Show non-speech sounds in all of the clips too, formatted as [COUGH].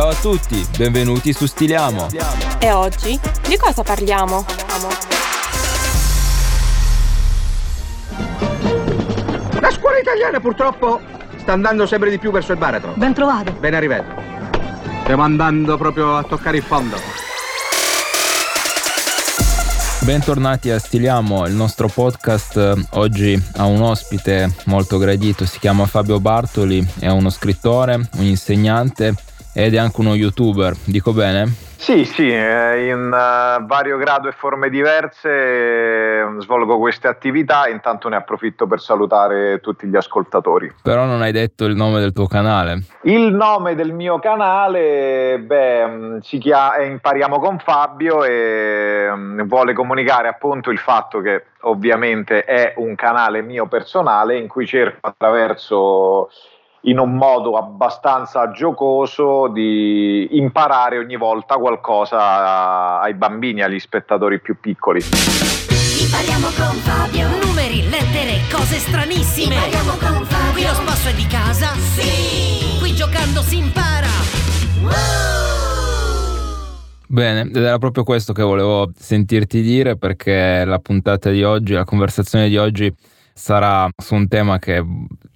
Ciao a tutti, benvenuti su Stiliamo. E oggi di cosa parliamo? La scuola italiana purtroppo sta andando sempre di più verso il baratro. Ben trovato. Ben arrivato. Stiamo andando proprio a toccare il fondo. Bentornati a Stiliamo, il nostro podcast oggi ha un ospite molto gradito, si chiama Fabio Bartoli, è uno scrittore, un insegnante ed è anche uno youtuber, dico bene? Sì, sì, eh, in uh, vario grado e forme diverse eh, svolgo queste attività e intanto ne approfitto per salutare tutti gli ascoltatori. Però non hai detto il nome del tuo canale. Il nome del mio canale, beh, mm, si chiama Impariamo con Fabio e um, vuole comunicare appunto il fatto che ovviamente è un canale mio personale in cui cerco attraverso in un modo abbastanza giocoso di imparare ogni volta qualcosa ai bambini, agli spettatori più piccoli. Impariamo con Fabio. Numeri, lettere, cose stranissime. Impariamo con Fabio. Qui lo spasso è di casa. Sì. Qui giocando si impara. Bene, ed era proprio questo che volevo sentirti dire perché la puntata di oggi, la conversazione di oggi sarà su un tema che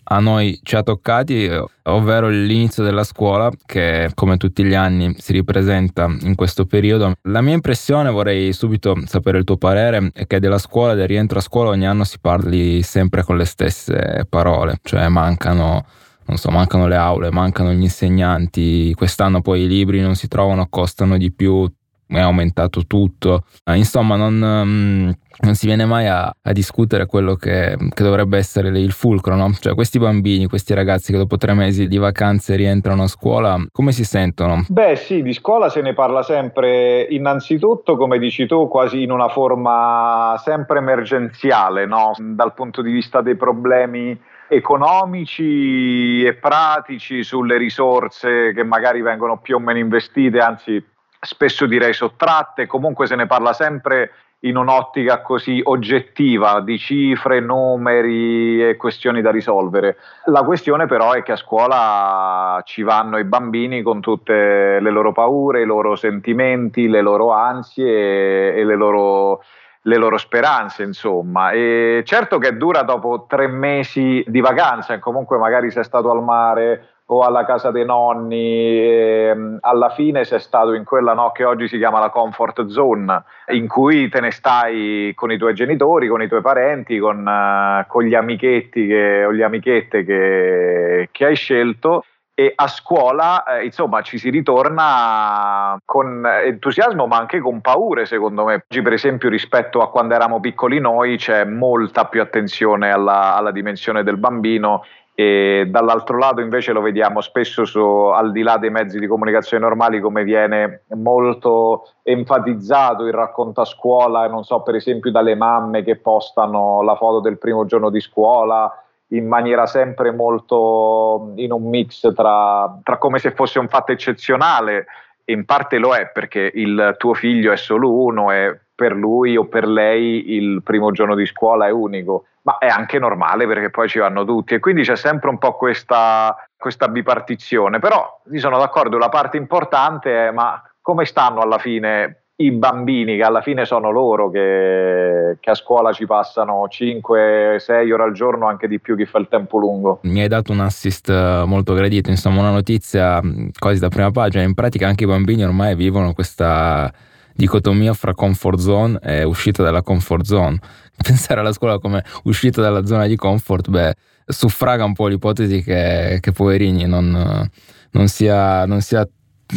a noi ci ha toccati, ovvero l'inizio della scuola che come tutti gli anni si ripresenta in questo periodo. La mia impressione, vorrei subito sapere il tuo parere, è che della scuola, del rientro a scuola ogni anno si parli sempre con le stesse parole, cioè mancano non so, mancano le aule, mancano gli insegnanti, quest'anno poi i libri non si trovano, costano di più, è aumentato tutto. Insomma, non, um, non si viene mai a, a discutere quello che, che, dovrebbe essere il fulcro, no? Cioè questi bambini, questi ragazzi che dopo tre mesi di vacanze rientrano a scuola, come si sentono? Beh sì, di scuola se ne parla sempre innanzitutto, come dici tu, quasi in una forma sempre emergenziale, no? Dal punto di vista dei problemi economici e pratici sulle risorse che magari vengono più o meno investite, anzi spesso direi sottratte, comunque se ne parla sempre in un'ottica così oggettiva di cifre, numeri e questioni da risolvere. La questione però è che a scuola ci vanno i bambini con tutte le loro paure, i loro sentimenti, le loro ansie e le loro, le loro speranze, insomma. E certo che dura dopo tre mesi di vacanza, comunque magari sei stato al mare o alla casa dei nonni, ehm, alla fine sei stato in quella no, che oggi si chiama la comfort zone, in cui te ne stai con i tuoi genitori, con i tuoi parenti, con, uh, con gli amichetti che, o le amichette che, che hai scelto e a scuola eh, insomma ci si ritorna con entusiasmo ma anche con paure secondo me. Oggi per esempio rispetto a quando eravamo piccoli noi c'è molta più attenzione alla, alla dimensione del bambino e dall'altro lato invece lo vediamo spesso su, al di là dei mezzi di comunicazione normali come viene molto enfatizzato il racconto a scuola, non so per esempio dalle mamme che postano la foto del primo giorno di scuola in maniera sempre molto in un mix tra, tra come se fosse un fatto eccezionale. In parte lo è perché il tuo figlio è solo uno e per lui o per lei il primo giorno di scuola è unico ma è anche normale perché poi ci vanno tutti. E quindi c'è sempre un po' questa, questa bipartizione, però mi sono d'accordo, la parte importante è ma come stanno alla fine i bambini che alla fine sono loro che, che, a scuola ci passano 5-6 ore al giorno, anche di più chi fa il tempo lungo. Mi hai dato un assist eh, molto gradito, insomma una notizia quasi da prima pagina, in pratica anche i bambini ormai vivono questa dicotomia fra comfort zone e uscita dalla comfort zone. [LAUGHS] Pensare alla scuola come uscita dalla zona di comfort, beh, suffraga un po' l'ipotesi che, che poverini non, non, sia, non sia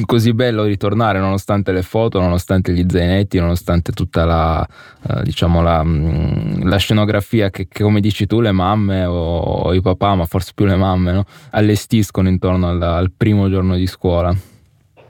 così bello ritornare nonostante le foto, nonostante gli zainetti, nonostante tutta la, uh, diciamo la, mm, la scenografia che, che, come dici tu, le mamme o, o, i papà, ma forse più le mamme, no? allestiscono intorno al, al primo giorno di scuola.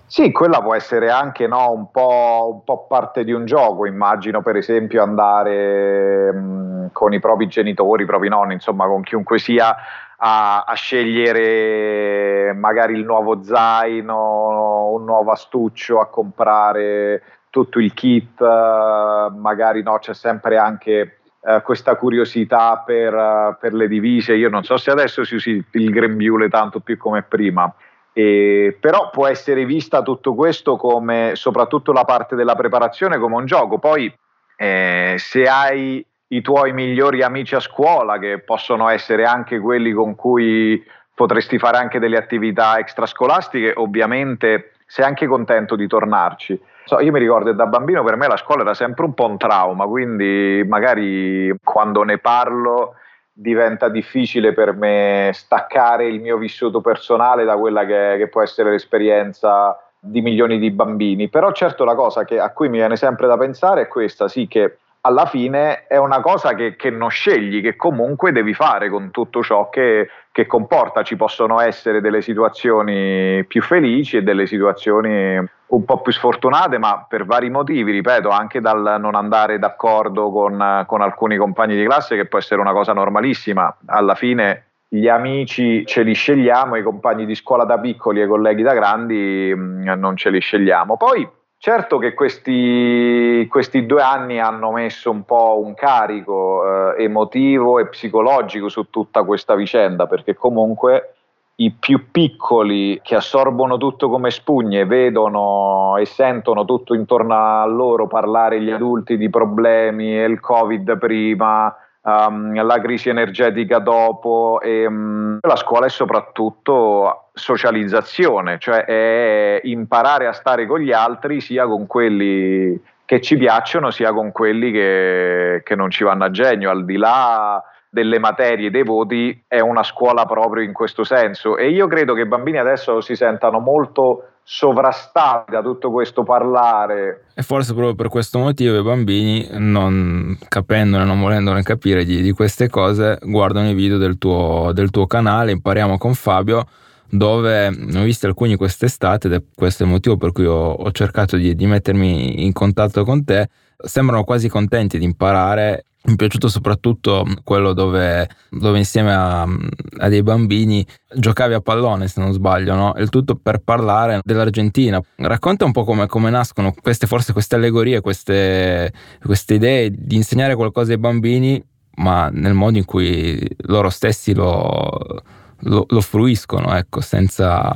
Sì, quella può essere anche no, un, po', un, po', parte di un gioco, immagino per esempio andare mh, con i propri genitori, i propri nonni, insomma con chiunque sia a, a, scegliere magari il nuovo zaino, un nuovo astuccio, a comprare tutto il kit, magari no, c'è sempre anche eh, questa curiosità per, per, le divise, io non so se adesso si usi il grembiule tanto più come prima E, però può essere vista tutto questo come soprattutto la parte della preparazione come un gioco. Poi eh, se hai i tuoi migliori amici a scuola, che possono essere anche quelli con cui potresti fare anche delle attività extrascolastiche, ovviamente sei anche contento di tornarci. So, io mi ricordo da bambino per me la scuola era sempre un po' un trauma, quindi magari quando ne parlo diventa difficile per me staccare il mio vissuto personale da quella che, che può essere l'esperienza di milioni di bambini. Però certo la cosa che, a cui mi viene sempre da pensare è questa, sì che alla fine è una cosa che, che, non scegli, che comunque devi fare con tutto ciò che, che, comporta. Ci possono essere delle situazioni più felici e delle situazioni un po' più sfortunate, ma per vari motivi, ripeto, anche dal non andare d'accordo con, con alcuni compagni di classe, che può essere una cosa normalissima. Alla fine gli amici ce li scegliamo, i compagni di scuola da piccoli e i colleghi da grandi mm, non ce li scegliamo. Poi Certo che questi, questi, due anni hanno messo un po' un carico eh, emotivo e psicologico su tutta questa vicenda, perché comunque i più piccoli che assorbono tutto come spugne vedono e sentono tutto intorno a loro parlare gli adulti di problemi il covid prima, um, la crisi energetica dopo e um, la scuola è soprattutto socializzazione, cioè è imparare a stare con gli altri sia con quelli che ci piacciono sia con quelli che, che non ci vanno a genio, al di là delle materie, dei voti, è una scuola proprio in questo senso. E io credo che i bambini adesso si sentano molto sovrastati da tutto questo parlare. E forse proprio per questo motivo i bambini, non capendone, non volendone capire di, di queste cose, guardano i video del tuo, del tuo canale, impariamo con Fabio dove ne ho visti alcuni quest'estate ed è questo il motivo per cui ho, ho cercato di, di, mettermi in contatto con te. Sembrano quasi contenti di imparare. Mi è piaciuto soprattutto quello dove, dove insieme a, a, dei bambini giocavi a pallone, se non sbaglio, no? Il tutto per parlare dell'Argentina. Racconta un po' come, come nascono queste, forse queste allegorie, queste, queste idee di insegnare qualcosa ai bambini, ma nel modo in cui loro stessi lo, lo, lo fruiscono, ecco, senza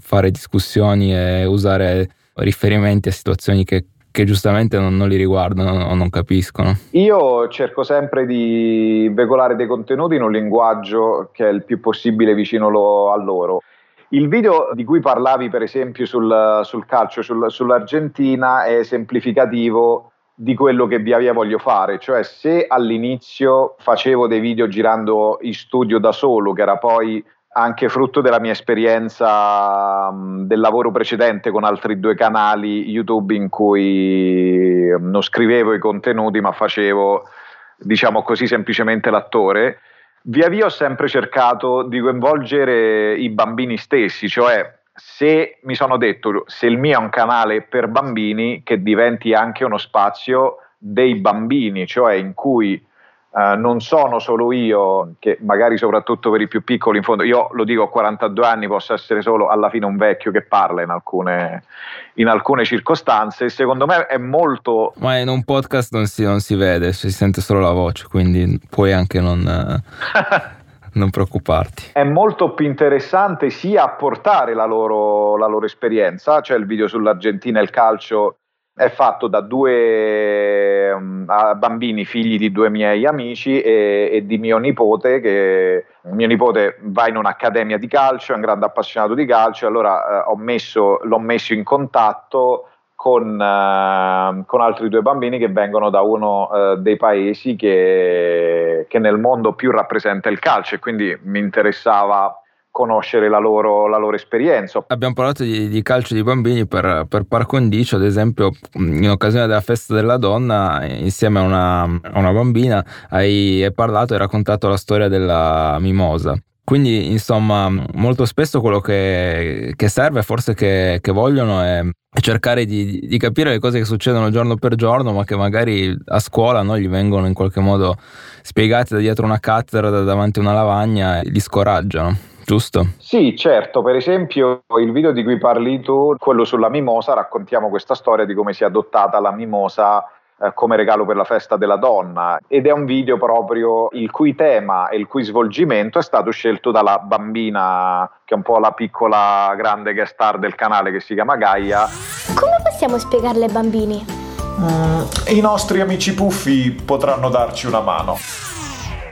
fare discussioni e usare riferimenti a situazioni che, che giustamente non, non, li riguardano o non capiscono. Io cerco sempre di veicolare dei contenuti in un linguaggio che è il più possibile vicino lo, a loro. Il video di cui parlavi, per esempio, sul, sul calcio, sul, sull'Argentina, è esemplificativo di quello che via via voglio fare, cioè se all'inizio facevo dei video girando in studio da solo, che era poi anche frutto della mia esperienza um, del lavoro precedente con altri due canali YouTube in cui non scrivevo i contenuti ma facevo, diciamo così, semplicemente l'attore, via via ho sempre cercato di coinvolgere i bambini stessi, cioè se mi sono detto se il mio è un canale per bambini che diventi anche uno spazio dei bambini, cioè in cui uh, non sono solo io, che magari soprattutto per i più piccoli, in fondo io lo dico a 42 anni, posso essere solo alla fine un vecchio che parla in alcune, in alcune circostanze, secondo me è molto... Ma in un podcast non si, non si vede, si sente solo la voce, quindi puoi anche non... [LAUGHS] non preoccuparti. È molto più interessante sia apportare la loro, la loro esperienza, cioè il video sull'Argentina e il calcio è fatto da due um, bambini figli di due miei amici e, e, di mio nipote che mio nipote va in un'accademia di calcio, è un grande appassionato di calcio, allora eh, messo, l'ho messo in contatto con, uh, con, altri due bambini che vengono da uno uh, dei paesi che, che, nel mondo più rappresenta il calcio e quindi mi interessava conoscere la loro, la loro esperienza. Abbiamo parlato di, di calcio di bambini per, per par condicio, ad esempio in occasione della festa della donna insieme a una, a una bambina hai, hai parlato e raccontato la storia della mimosa. Quindi, insomma, molto spesso quello che, che serve, forse che, che vogliono, è, cercare di, di, capire le cose che succedono giorno per giorno, ma che magari a scuola no, gli vengono in qualche modo spiegate da dietro una cattedra, da davanti a una lavagna e li scoraggiano. Giusto? Sì, certo. Per esempio, il video di cui parli tu, quello sulla mimosa, raccontiamo questa storia di come si è adottata la mimosa eh, come regalo per la festa della donna ed è un video proprio il cui tema e il cui svolgimento è stato scelto dalla bambina che è un po' la piccola grande guest star del canale che si chiama Gaia Come possiamo spiegarle ai bambini? I nostri amici puffi potranno darci una mano.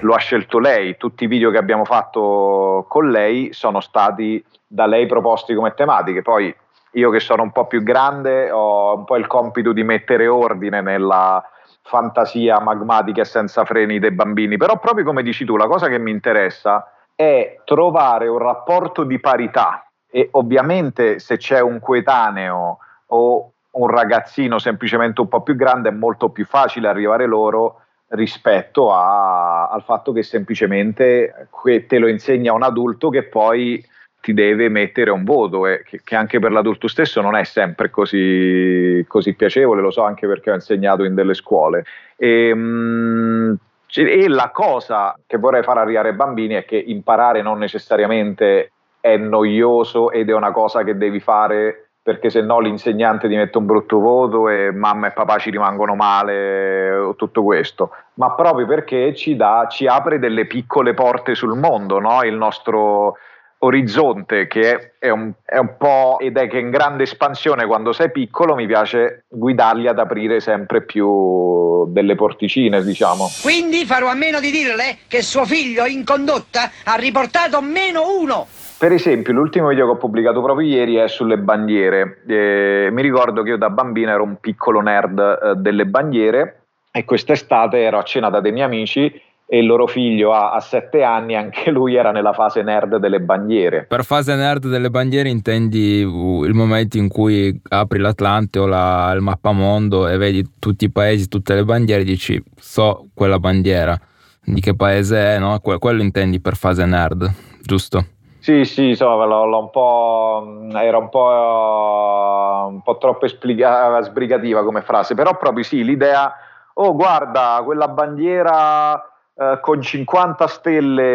lo ha scelto lei, tutti i video che abbiamo fatto con lei sono stati da lei proposti come tematiche, poi io che sono un po' più grande ho un po' il compito di mettere ordine nella fantasia magmatica e senza freni dei bambini, però proprio come dici tu, la cosa che mi interessa è trovare un rapporto di parità. E ovviamente se c'è un coetaneo o un ragazzino semplicemente un po' più grande è molto più facile arrivare loro rispetto a- al fatto che semplicemente te lo insegna un adulto che poi ti deve mettere un voto e che, che anche per l'adulto stesso non è sempre così, così piacevole, lo so anche perché ho insegnato in delle scuole. E, mm, c- e la cosa che vorrei far arrivare ai bambini è che imparare non necessariamente è noioso ed è una cosa che devi fare perché se no l'insegnante ti mette un brutto voto e mamma e papà ci rimangono male o tutto questo, ma proprio perché ci, dà, ci apre delle piccole porte sul mondo, no? il nostro orizzonte che è, un, è un po' ed è che in grande espansione quando sei piccolo mi piace guidarli ad aprire sempre più delle porticine diciamo. Quindi farò a meno di dirle che suo figlio in condotta ha riportato meno uno. Per esempio, l'ultimo video che ho pubblicato proprio ieri è sulle bandiere. Eh, mi ricordo che io da bambino ero un piccolo nerd eh, delle bandiere e quest'estate ero a cena da dei miei amici e il loro figlio ha, ha sette anni, anche lui era nella fase nerd delle bandiere. Per fase nerd delle bandiere intendi uh, il momento in cui apri l'Atlante o la- il mappamondo e vedi tutti i paesi, tutte le bandiere e dici so quella bandiera, di che paese è, no? Que- quello intendi per fase nerd, giusto? Sì, sì, so, l'ho, l'ho un po', era un po', un po' troppo esplica- sbrigativa come frase, però proprio sì, l'idea, oh guarda, quella bandiera eh, con 50 stelle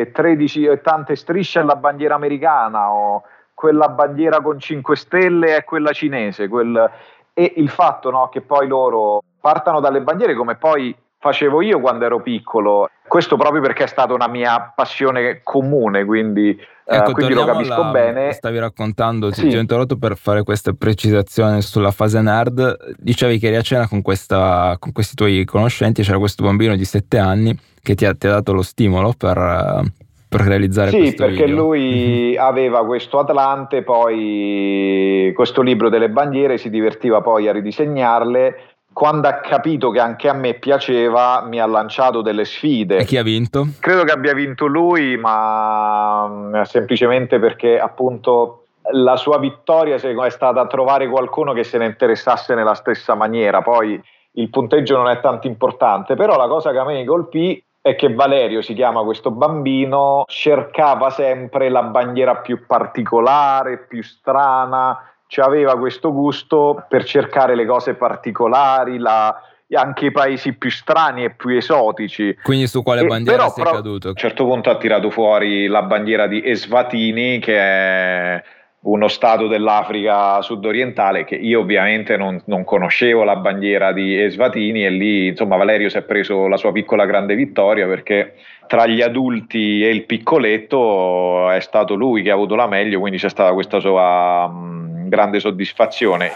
e 13 e tante strisce è la bandiera americana, o quella bandiera con 5 stelle è quella cinese, quel- e il fatto no, che poi loro partano dalle bandiere come poi facevo io quando ero piccolo, questo proprio perché è stata una mia passione comune, quindi, eh, Ecco, quindi lo capisco alla- bene. Stavi raccontando, ti, Sì. ti ho interrotto per fare questa precisazione sulla fase nerd. Dicevi che eri a cena con, questa, con questi tuoi conoscenti, c'era questo bambino di 7 anni che ti ha, ti ha dato lo stimolo per, eh, per realizzare Sì, questo perché video. lui aveva questo Atlante, poi questo libro delle bandiere, si divertiva poi a ridisegnarle. Quando ha capito che anche a me piaceva, mi ha lanciato delle sfide. E chi ha vinto? Credo che abbia vinto lui, ma mm, semplicemente perché appunto la sua vittoria è stata trovare qualcuno che se ne interessasse nella stessa maniera. Poi il punteggio non è tanto importante, però la cosa che a me mi colpì è che Valerio si chiama questo bambino, cercava sempre la bandiera più particolare, più strana, cioè aveva questo gusto per cercare le cose particolari, la- anche i paesi più strani e più esotici. Quindi su quale bandiera però sei pro- caduto? A un certo punto ha tirato fuori la bandiera di Eswatini, che è uno stato dell'Africa sudorientale che io ovviamente non, non conoscevo la bandiera di Eswatini e lì insomma Valerio si è preso la sua piccola grande vittoria perché tra gli adulti e il piccoletto è stato lui che ha avuto la meglio, quindi c'è stata questa sua mh, grande soddisfazione.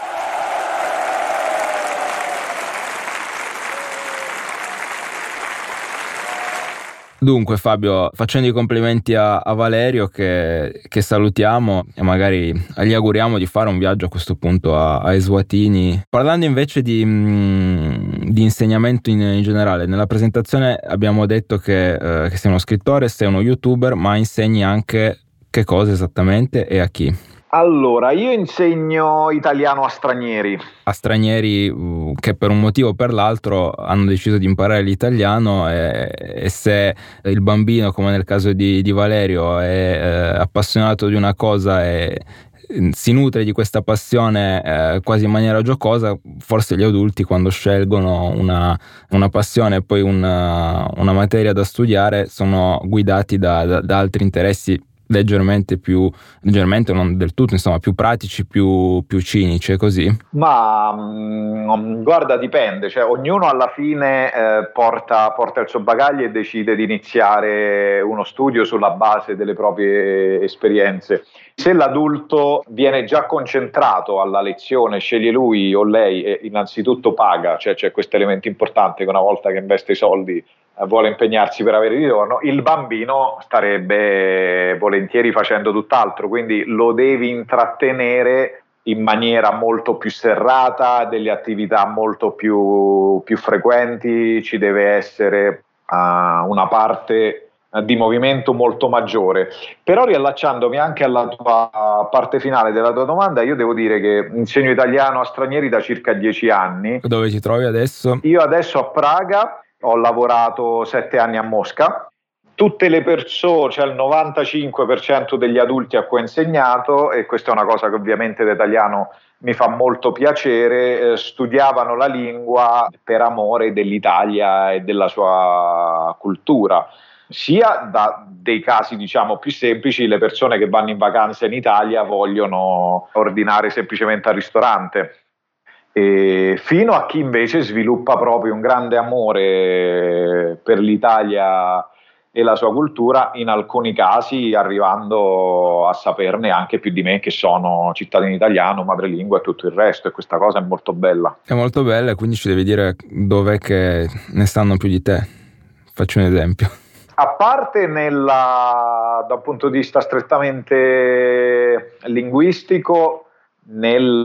Dunque Fabio, facendo i complimenti a, a Valerio che, che salutiamo e magari gli auguriamo di fare un viaggio a questo punto a, a Eswatini. Parlando invece di, mm, di insegnamento in, in generale, nella presentazione abbiamo detto che, eh, che sei uno scrittore, sei uno youtuber, ma insegni anche che cosa esattamente e a chi? Allora, io insegno italiano a stranieri. A stranieri uh, che per un motivo o per l'altro hanno deciso di imparare l'italiano e, e se il bambino, come nel caso di, di Valerio, è eh, appassionato di una cosa e eh, si nutre di questa passione eh, quasi in maniera giocosa, forse gli adulti quando scelgono una, una passione e poi una, una materia da studiare sono guidati da, da- da altri interessi leggermente più, leggermente non del tutto, insomma, più pratici, più, più cinici, è così? Ma mh, guarda, dipende, cioè ognuno alla fine eh, porta, porta il suo bagaglio e decide di iniziare uno studio sulla base delle proprie esperienze. Se l'adulto viene già concentrato alla lezione, sceglie lui o lei e innanzitutto paga, cioè c'è questo elemento importante che una volta che investe i soldi vuole impegnarsi per avere ritorno, il bambino starebbe volentieri facendo tutt'altro, quindi lo devi intrattenere in maniera molto più serrata, delle attività molto più, più frequenti, ci deve essere uh, una parte di movimento molto maggiore. Però riallacciandomi anche alla tua parte finale della tua domanda, io devo dire che insegno italiano a stranieri da circa dieci anni. Dove ti trovi adesso? Io adesso a Praga, ho lavorato sette anni a Mosca. Tutte le persone, cioè il 95% degli adulti a cui ho insegnato, e questa è una cosa che ovviamente l'italiano mi fa molto piacere, eh, studiavano la lingua per amore dell'Italia e della sua cultura sia da dei casi diciamo più semplici, le persone che vanno in vacanza in Italia vogliono ordinare semplicemente al ristorante, e fino a chi invece sviluppa proprio un grande amore per l'Italia e la sua cultura, in alcuni casi arrivando a saperne anche più di me che sono cittadino italiano, madrelingua e tutto il resto e questa cosa è molto bella. È molto bella, quindi ci devi dire dov'è che ne sanno più di te. Faccio un esempio a parte nella, da un punto di vista strettamente linguistico, nel,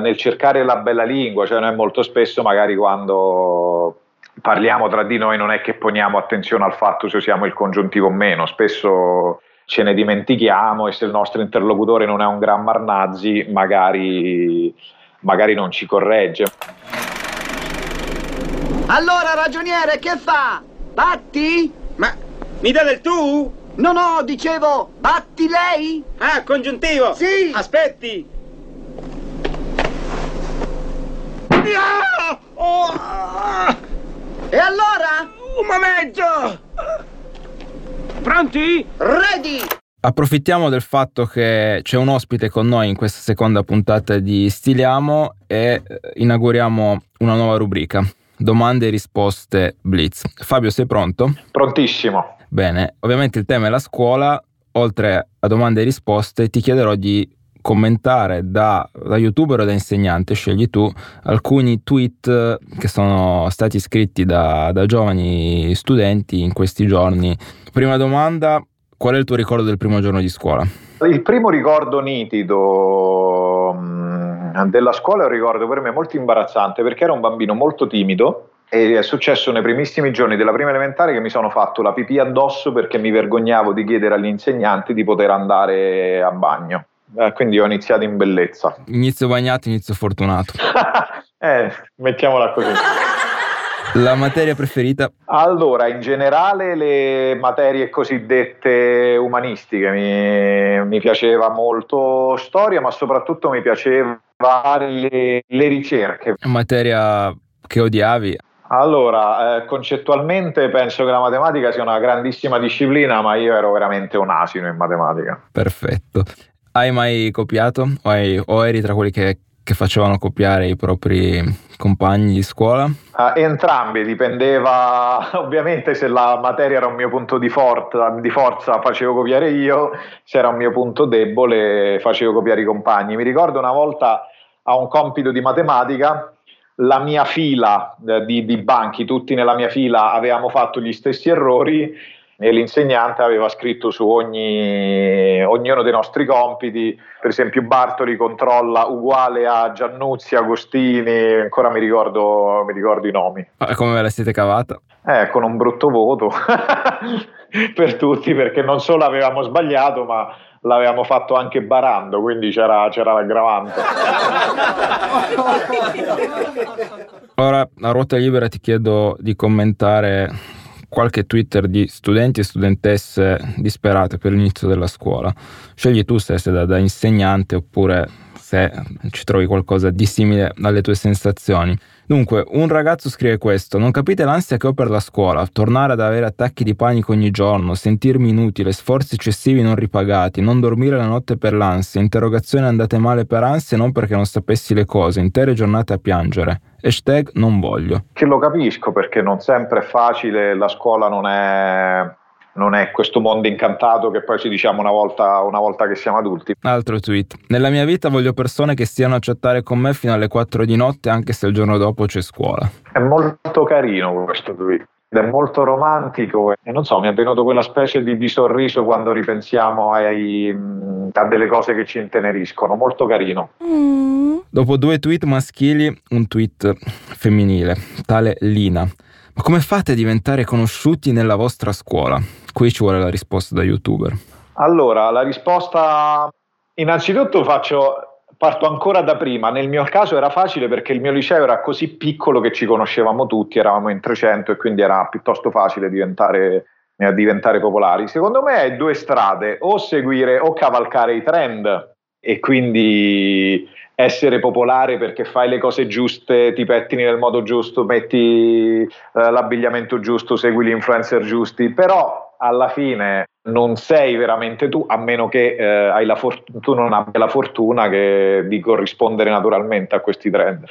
nel, cercare la bella lingua, cioè noi molto spesso magari quando parliamo tra di noi non è che poniamo attenzione al fatto se usiamo il congiuntivo o meno, spesso ce ne dimentichiamo e se il nostro interlocutore non è un gran Marnazzi magari, magari non ci corregge. Allora ragioniere che fa? Batti? Ma mi dà del tu? No, no, dicevo, batti lei? Ah, congiuntivo? Sì! Aspetti! Ah! Oh! E allora? Un momento! Pronti? Ready! Approfittiamo del fatto che c'è un ospite con noi in questa seconda puntata di Stiliamo e eh, inauguriamo una nuova rubrica domande e risposte blitz. Fabio, sei pronto? Prontissimo. Bene, ovviamente il tema è la scuola, oltre a domande e risposte ti chiederò di commentare da, da youtuber o da insegnante, scegli tu, alcuni tweet che sono stati scritti da, da giovani studenti in questi giorni. Prima domanda, qual è il tuo ricordo del primo giorno di scuola? Il primo ricordo nitido della scuola è un ricordo per me molto imbarazzante perché ero un bambino molto timido e è successo nei primissimi giorni della prima elementare che mi sono fatto la pipì addosso perché mi vergognavo di chiedere agli insegnanti di poter andare a bagno. Eh, quindi ho iniziato in bellezza. Inizio bagnato, inizio fortunato. [LAUGHS] eh, mettiamola così. La materia preferita? Allora, in generale le materie cosiddette umanistiche, mi, mi piaceva molto storia, ma soprattutto mi piaceva le, le ricerche. Materia che odiavi? Allora, eh, concettualmente penso che la matematica sia una grandissima disciplina, ma io ero veramente un asino in matematica. Perfetto. Hai mai copiato o, hai, o eri tra quelli che che facevano copiare i propri compagni di scuola? Uh, entrambi, dipendeva [LAUGHS] ovviamente se la materia era un mio punto di forza, di forza facevo copiare io, se era un mio punto debole facevo copiare i compagni. Mi ricordo una volta a un compito di matematica la mia fila eh, di, di banchi, tutti nella mia fila avevamo fatto gli stessi errori e l'insegnante aveva scritto su ogni, ognuno dei nostri compiti, per esempio Bartoli controlla uguale a Giannuzzi, Agostini, ancora mi ricordo, mi ricordo i nomi. Ma come ve la siete cavata? Eh, con un brutto voto [LAUGHS] per tutti, perché non solo avevamo sbagliato, ma l'avevamo fatto anche barando, quindi c'era, c'era l'aggravante. Ora, a ruota libera ti chiedo di commentare qualche Twitter di studenti e studentesse disperate per l'inizio della scuola. Scegli tu se sei da, da insegnante oppure se ci trovi qualcosa di simile alle tue sensazioni. Dunque, un ragazzo scrive questo: Non capite l'ansia che ho per la scuola, tornare ad avere attacchi di panico ogni giorno, sentirmi inutile, sforzi eccessivi non ripagati, non dormire la notte per l'ansia, interrogazioni andate male per ansia non perché non sapessi le cose, intere giornate a piangere. Hashtag non voglio. Che lo capisco perché non sempre è facile, la scuola non è non è questo mondo incantato che poi ci diciamo una volta, una volta, che siamo adulti. Altro tweet. Nella mia vita voglio persone che stiano a chattare con me fino alle 4 di notte anche se il giorno dopo c'è scuola. È molto carino questo tweet. È molto romantico e non so, mi è venuto quella specie di, di sorriso quando ripensiamo ai, a delle cose che ci inteneriscono, molto carino. Mm. Dopo due tweet maschili, un tweet femminile, tale Lina. Ma come fate a diventare conosciuti nella vostra scuola? Qui ci vuole la risposta da youtuber. Allora, la risposta innanzitutto faccio parto ancora da prima. Nel mio caso era facile perché il mio liceo era così piccolo che ci conoscevamo tutti, eravamo in 300 e quindi era piuttosto facile diventare, eh, diventare popolari. Secondo me hai due strade, o seguire o cavalcare i trend e quindi essere popolare perché fai le cose giuste, ti pettini nel modo giusto, metti eh, l'abbigliamento giusto, segui gli influencer giusti, però alla fine non sei veramente tu, a meno che eh, for- tu non abbia la fortuna che, di corrispondere naturalmente a questi trend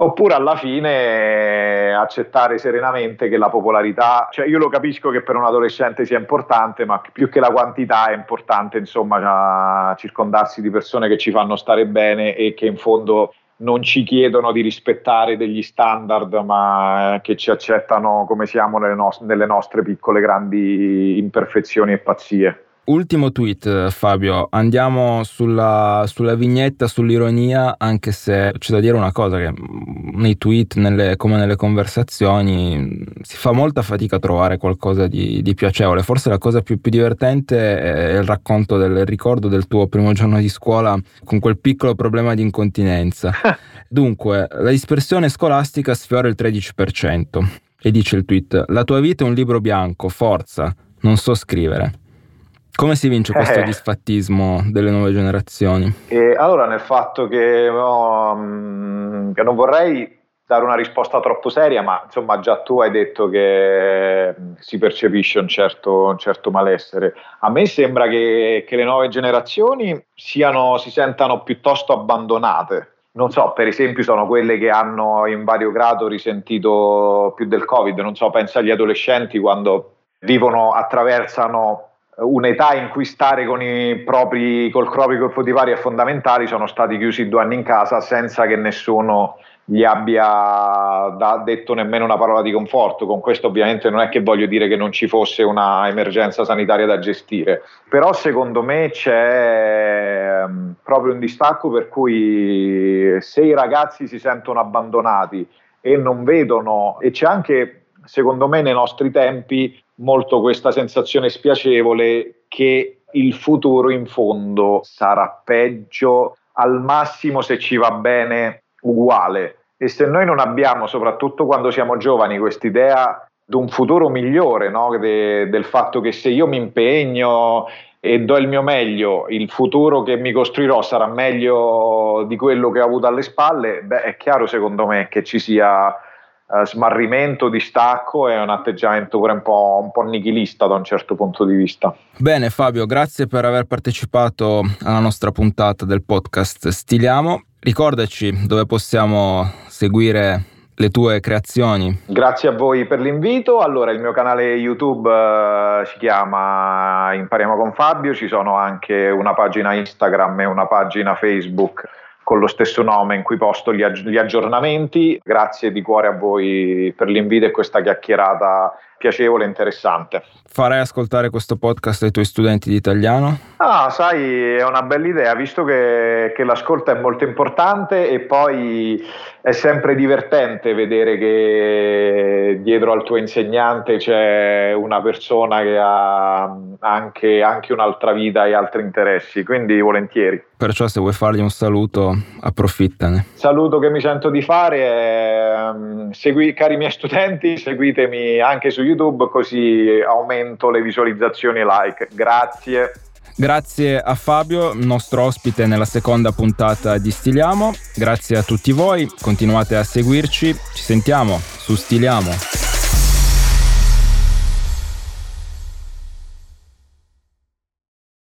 oppure alla fine accettare serenamente che la popolarità, cioè io lo capisco che per un adolescente sia importante, ma più che la quantità è importante insomma circondarsi di persone che ci fanno stare bene e che in fondo non ci chiedono di rispettare degli standard, ma che ci accettano come siamo nelle, no- nelle nostre piccole grandi imperfezioni e pazzie. Ultimo tweet, Fabio. Andiamo sulla, sulla, vignetta, sull'ironia, anche se c'è da dire una cosa: che nei tweet, nelle, come nelle conversazioni, si fa molta fatica a trovare qualcosa di, di piacevole. Forse la cosa più, più, divertente è il racconto del ricordo del tuo primo giorno di scuola con quel piccolo problema di incontinenza. [LAUGHS] Dunque, la dispersione scolastica sfiora il 13%. E dice il tweet: La tua vita è un libro bianco, forza, non so scrivere. Come si vince questo eh. disfattismo delle nuove generazioni? E allora nel fatto che, oh, che, non vorrei dare una risposta troppo seria, ma insomma già tu hai detto che si percepisce un certo, un certo malessere. A me sembra che, che le nuove generazioni siano, si sentano piuttosto abbandonate. Non so, per esempio sono quelle che hanno in vario grado risentito più del Covid, non so, pensa agli adolescenti quando vivono, attraversano un'età in cui stare con i propri, col proprio corpo di pari è fondamentale, sono stati chiusi due anni in casa senza che nessuno gli abbia detto nemmeno una parola di conforto. Con questo ovviamente non è che voglio dire che non ci fosse una emergenza sanitaria da gestire, però secondo me c'è um, proprio un distacco per cui se i ragazzi si sentono abbandonati e non vedono, e c'è anche secondo me nei nostri tempi molto questa sensazione spiacevole che il futuro in fondo sarà peggio, al massimo se ci va bene uguale. E se noi non abbiamo, soprattutto quando siamo giovani, quest'idea di un futuro migliore, no? De, del fatto che se io mi impegno e do il mio meglio, il futuro che mi costruirò sarà meglio di quello che ho avuto alle spalle, beh, è chiaro secondo me che ci sia uh, smarrimento, distacco e un atteggiamento pure un po', un po' nichilista da un certo punto di vista. Bene Fabio, grazie per aver partecipato alla nostra puntata del podcast Stiliamo. Ricordaci dove possiamo seguire le tue creazioni. Grazie a voi per l'invito. Allora, il mio canale YouTube uh, si chiama Impariamo con Fabio, ci sono anche una pagina Instagram e una pagina Facebook con lo stesso nome in cui posto gli, aggi- gli aggiornamenti. Grazie di cuore a voi per l'invito e questa chiacchierata piacevole e interessante. Farai ascoltare questo podcast ai tuoi studenti di italiano? Ah, sai, è una bella idea, visto che, che l'ascolto è molto importante e poi è sempre divertente vedere che dietro al tuo insegnante c'è una persona che ha anche, anche un'altra vita e altri interessi, quindi volentieri. Perciò se vuoi fargli un saluto, approfittane. Saluto che mi sento di fare è, um, segui, cari miei studenti, seguitemi anche su YouTube così aumento le visualizzazioni e like. Grazie. Grazie a Fabio, nostro ospite nella seconda puntata di Stiliamo. Grazie a tutti voi, continuate a seguirci. Ci sentiamo su Stiliamo.